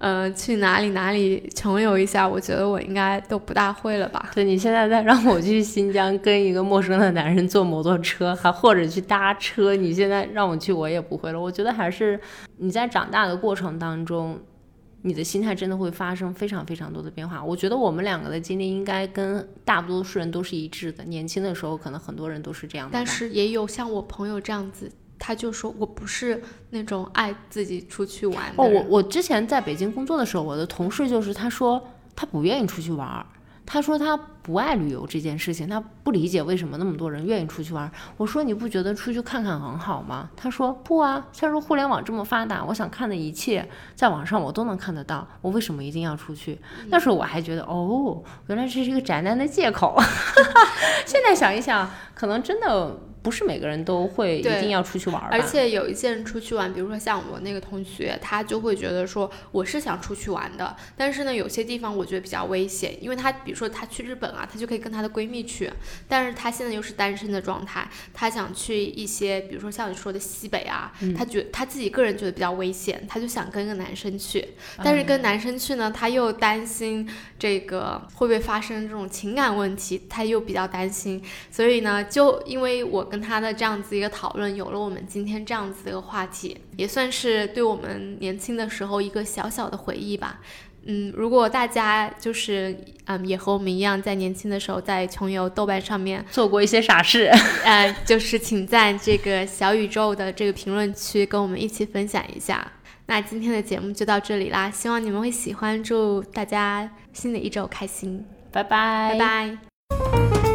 嗯，去哪里哪里穷游一下，我觉得我应该都不大会了吧。对你现在再让我去新疆跟一个陌生的男人坐摩托车，还或者去搭车，你现在让我去，我也不会了。我觉得还是你在长大的过程当中，你的心态真的会发生非常非常多的变化。我觉得我们两个的经历应该跟大多数人都是一致的。年轻的时候，可能很多人都是这样的，但是也有像我朋友这样子。他就说：“我不是那种爱自己出去玩的。”哦，我我之前在北京工作的时候，我的同事就是他说他不愿意出去玩，他说他不爱旅游这件事情，他不理解为什么那么多人愿意出去玩。我说你不觉得出去看看很好吗？他说不啊，他说互联网这么发达，我想看的一切在网上我都能看得到，我为什么一定要出去？那时候我还觉得哦，原来这是一个宅男的借口。现在想一想，可能真的。不是每个人都会一定要出去玩，而且有一些人出去玩，比如说像我那个同学，他就会觉得说我是想出去玩的，但是呢，有些地方我觉得比较危险，因为他比如说他去日本啊，他就可以跟他的闺蜜去，但是他现在又是单身的状态，他想去一些，比如说像你说的西北啊，他觉他自己个人觉得比较危险，他就想跟个男生去，但是跟男生去呢，他又担心这个会不会发生这种情感问题，他又比较担心，所以呢，就因为我。跟他的这样子一个讨论，有了我们今天这样子的一个话题，也算是对我们年轻的时候一个小小的回忆吧。嗯，如果大家就是嗯也和我们一样，在年轻的时候在穷游豆瓣上面做过一些傻事，呃，就是请在这个小宇宙的这个评论区跟我们一起分享一下。那今天的节目就到这里啦，希望你们会喜欢，祝大家新的一周开心，拜拜，拜拜。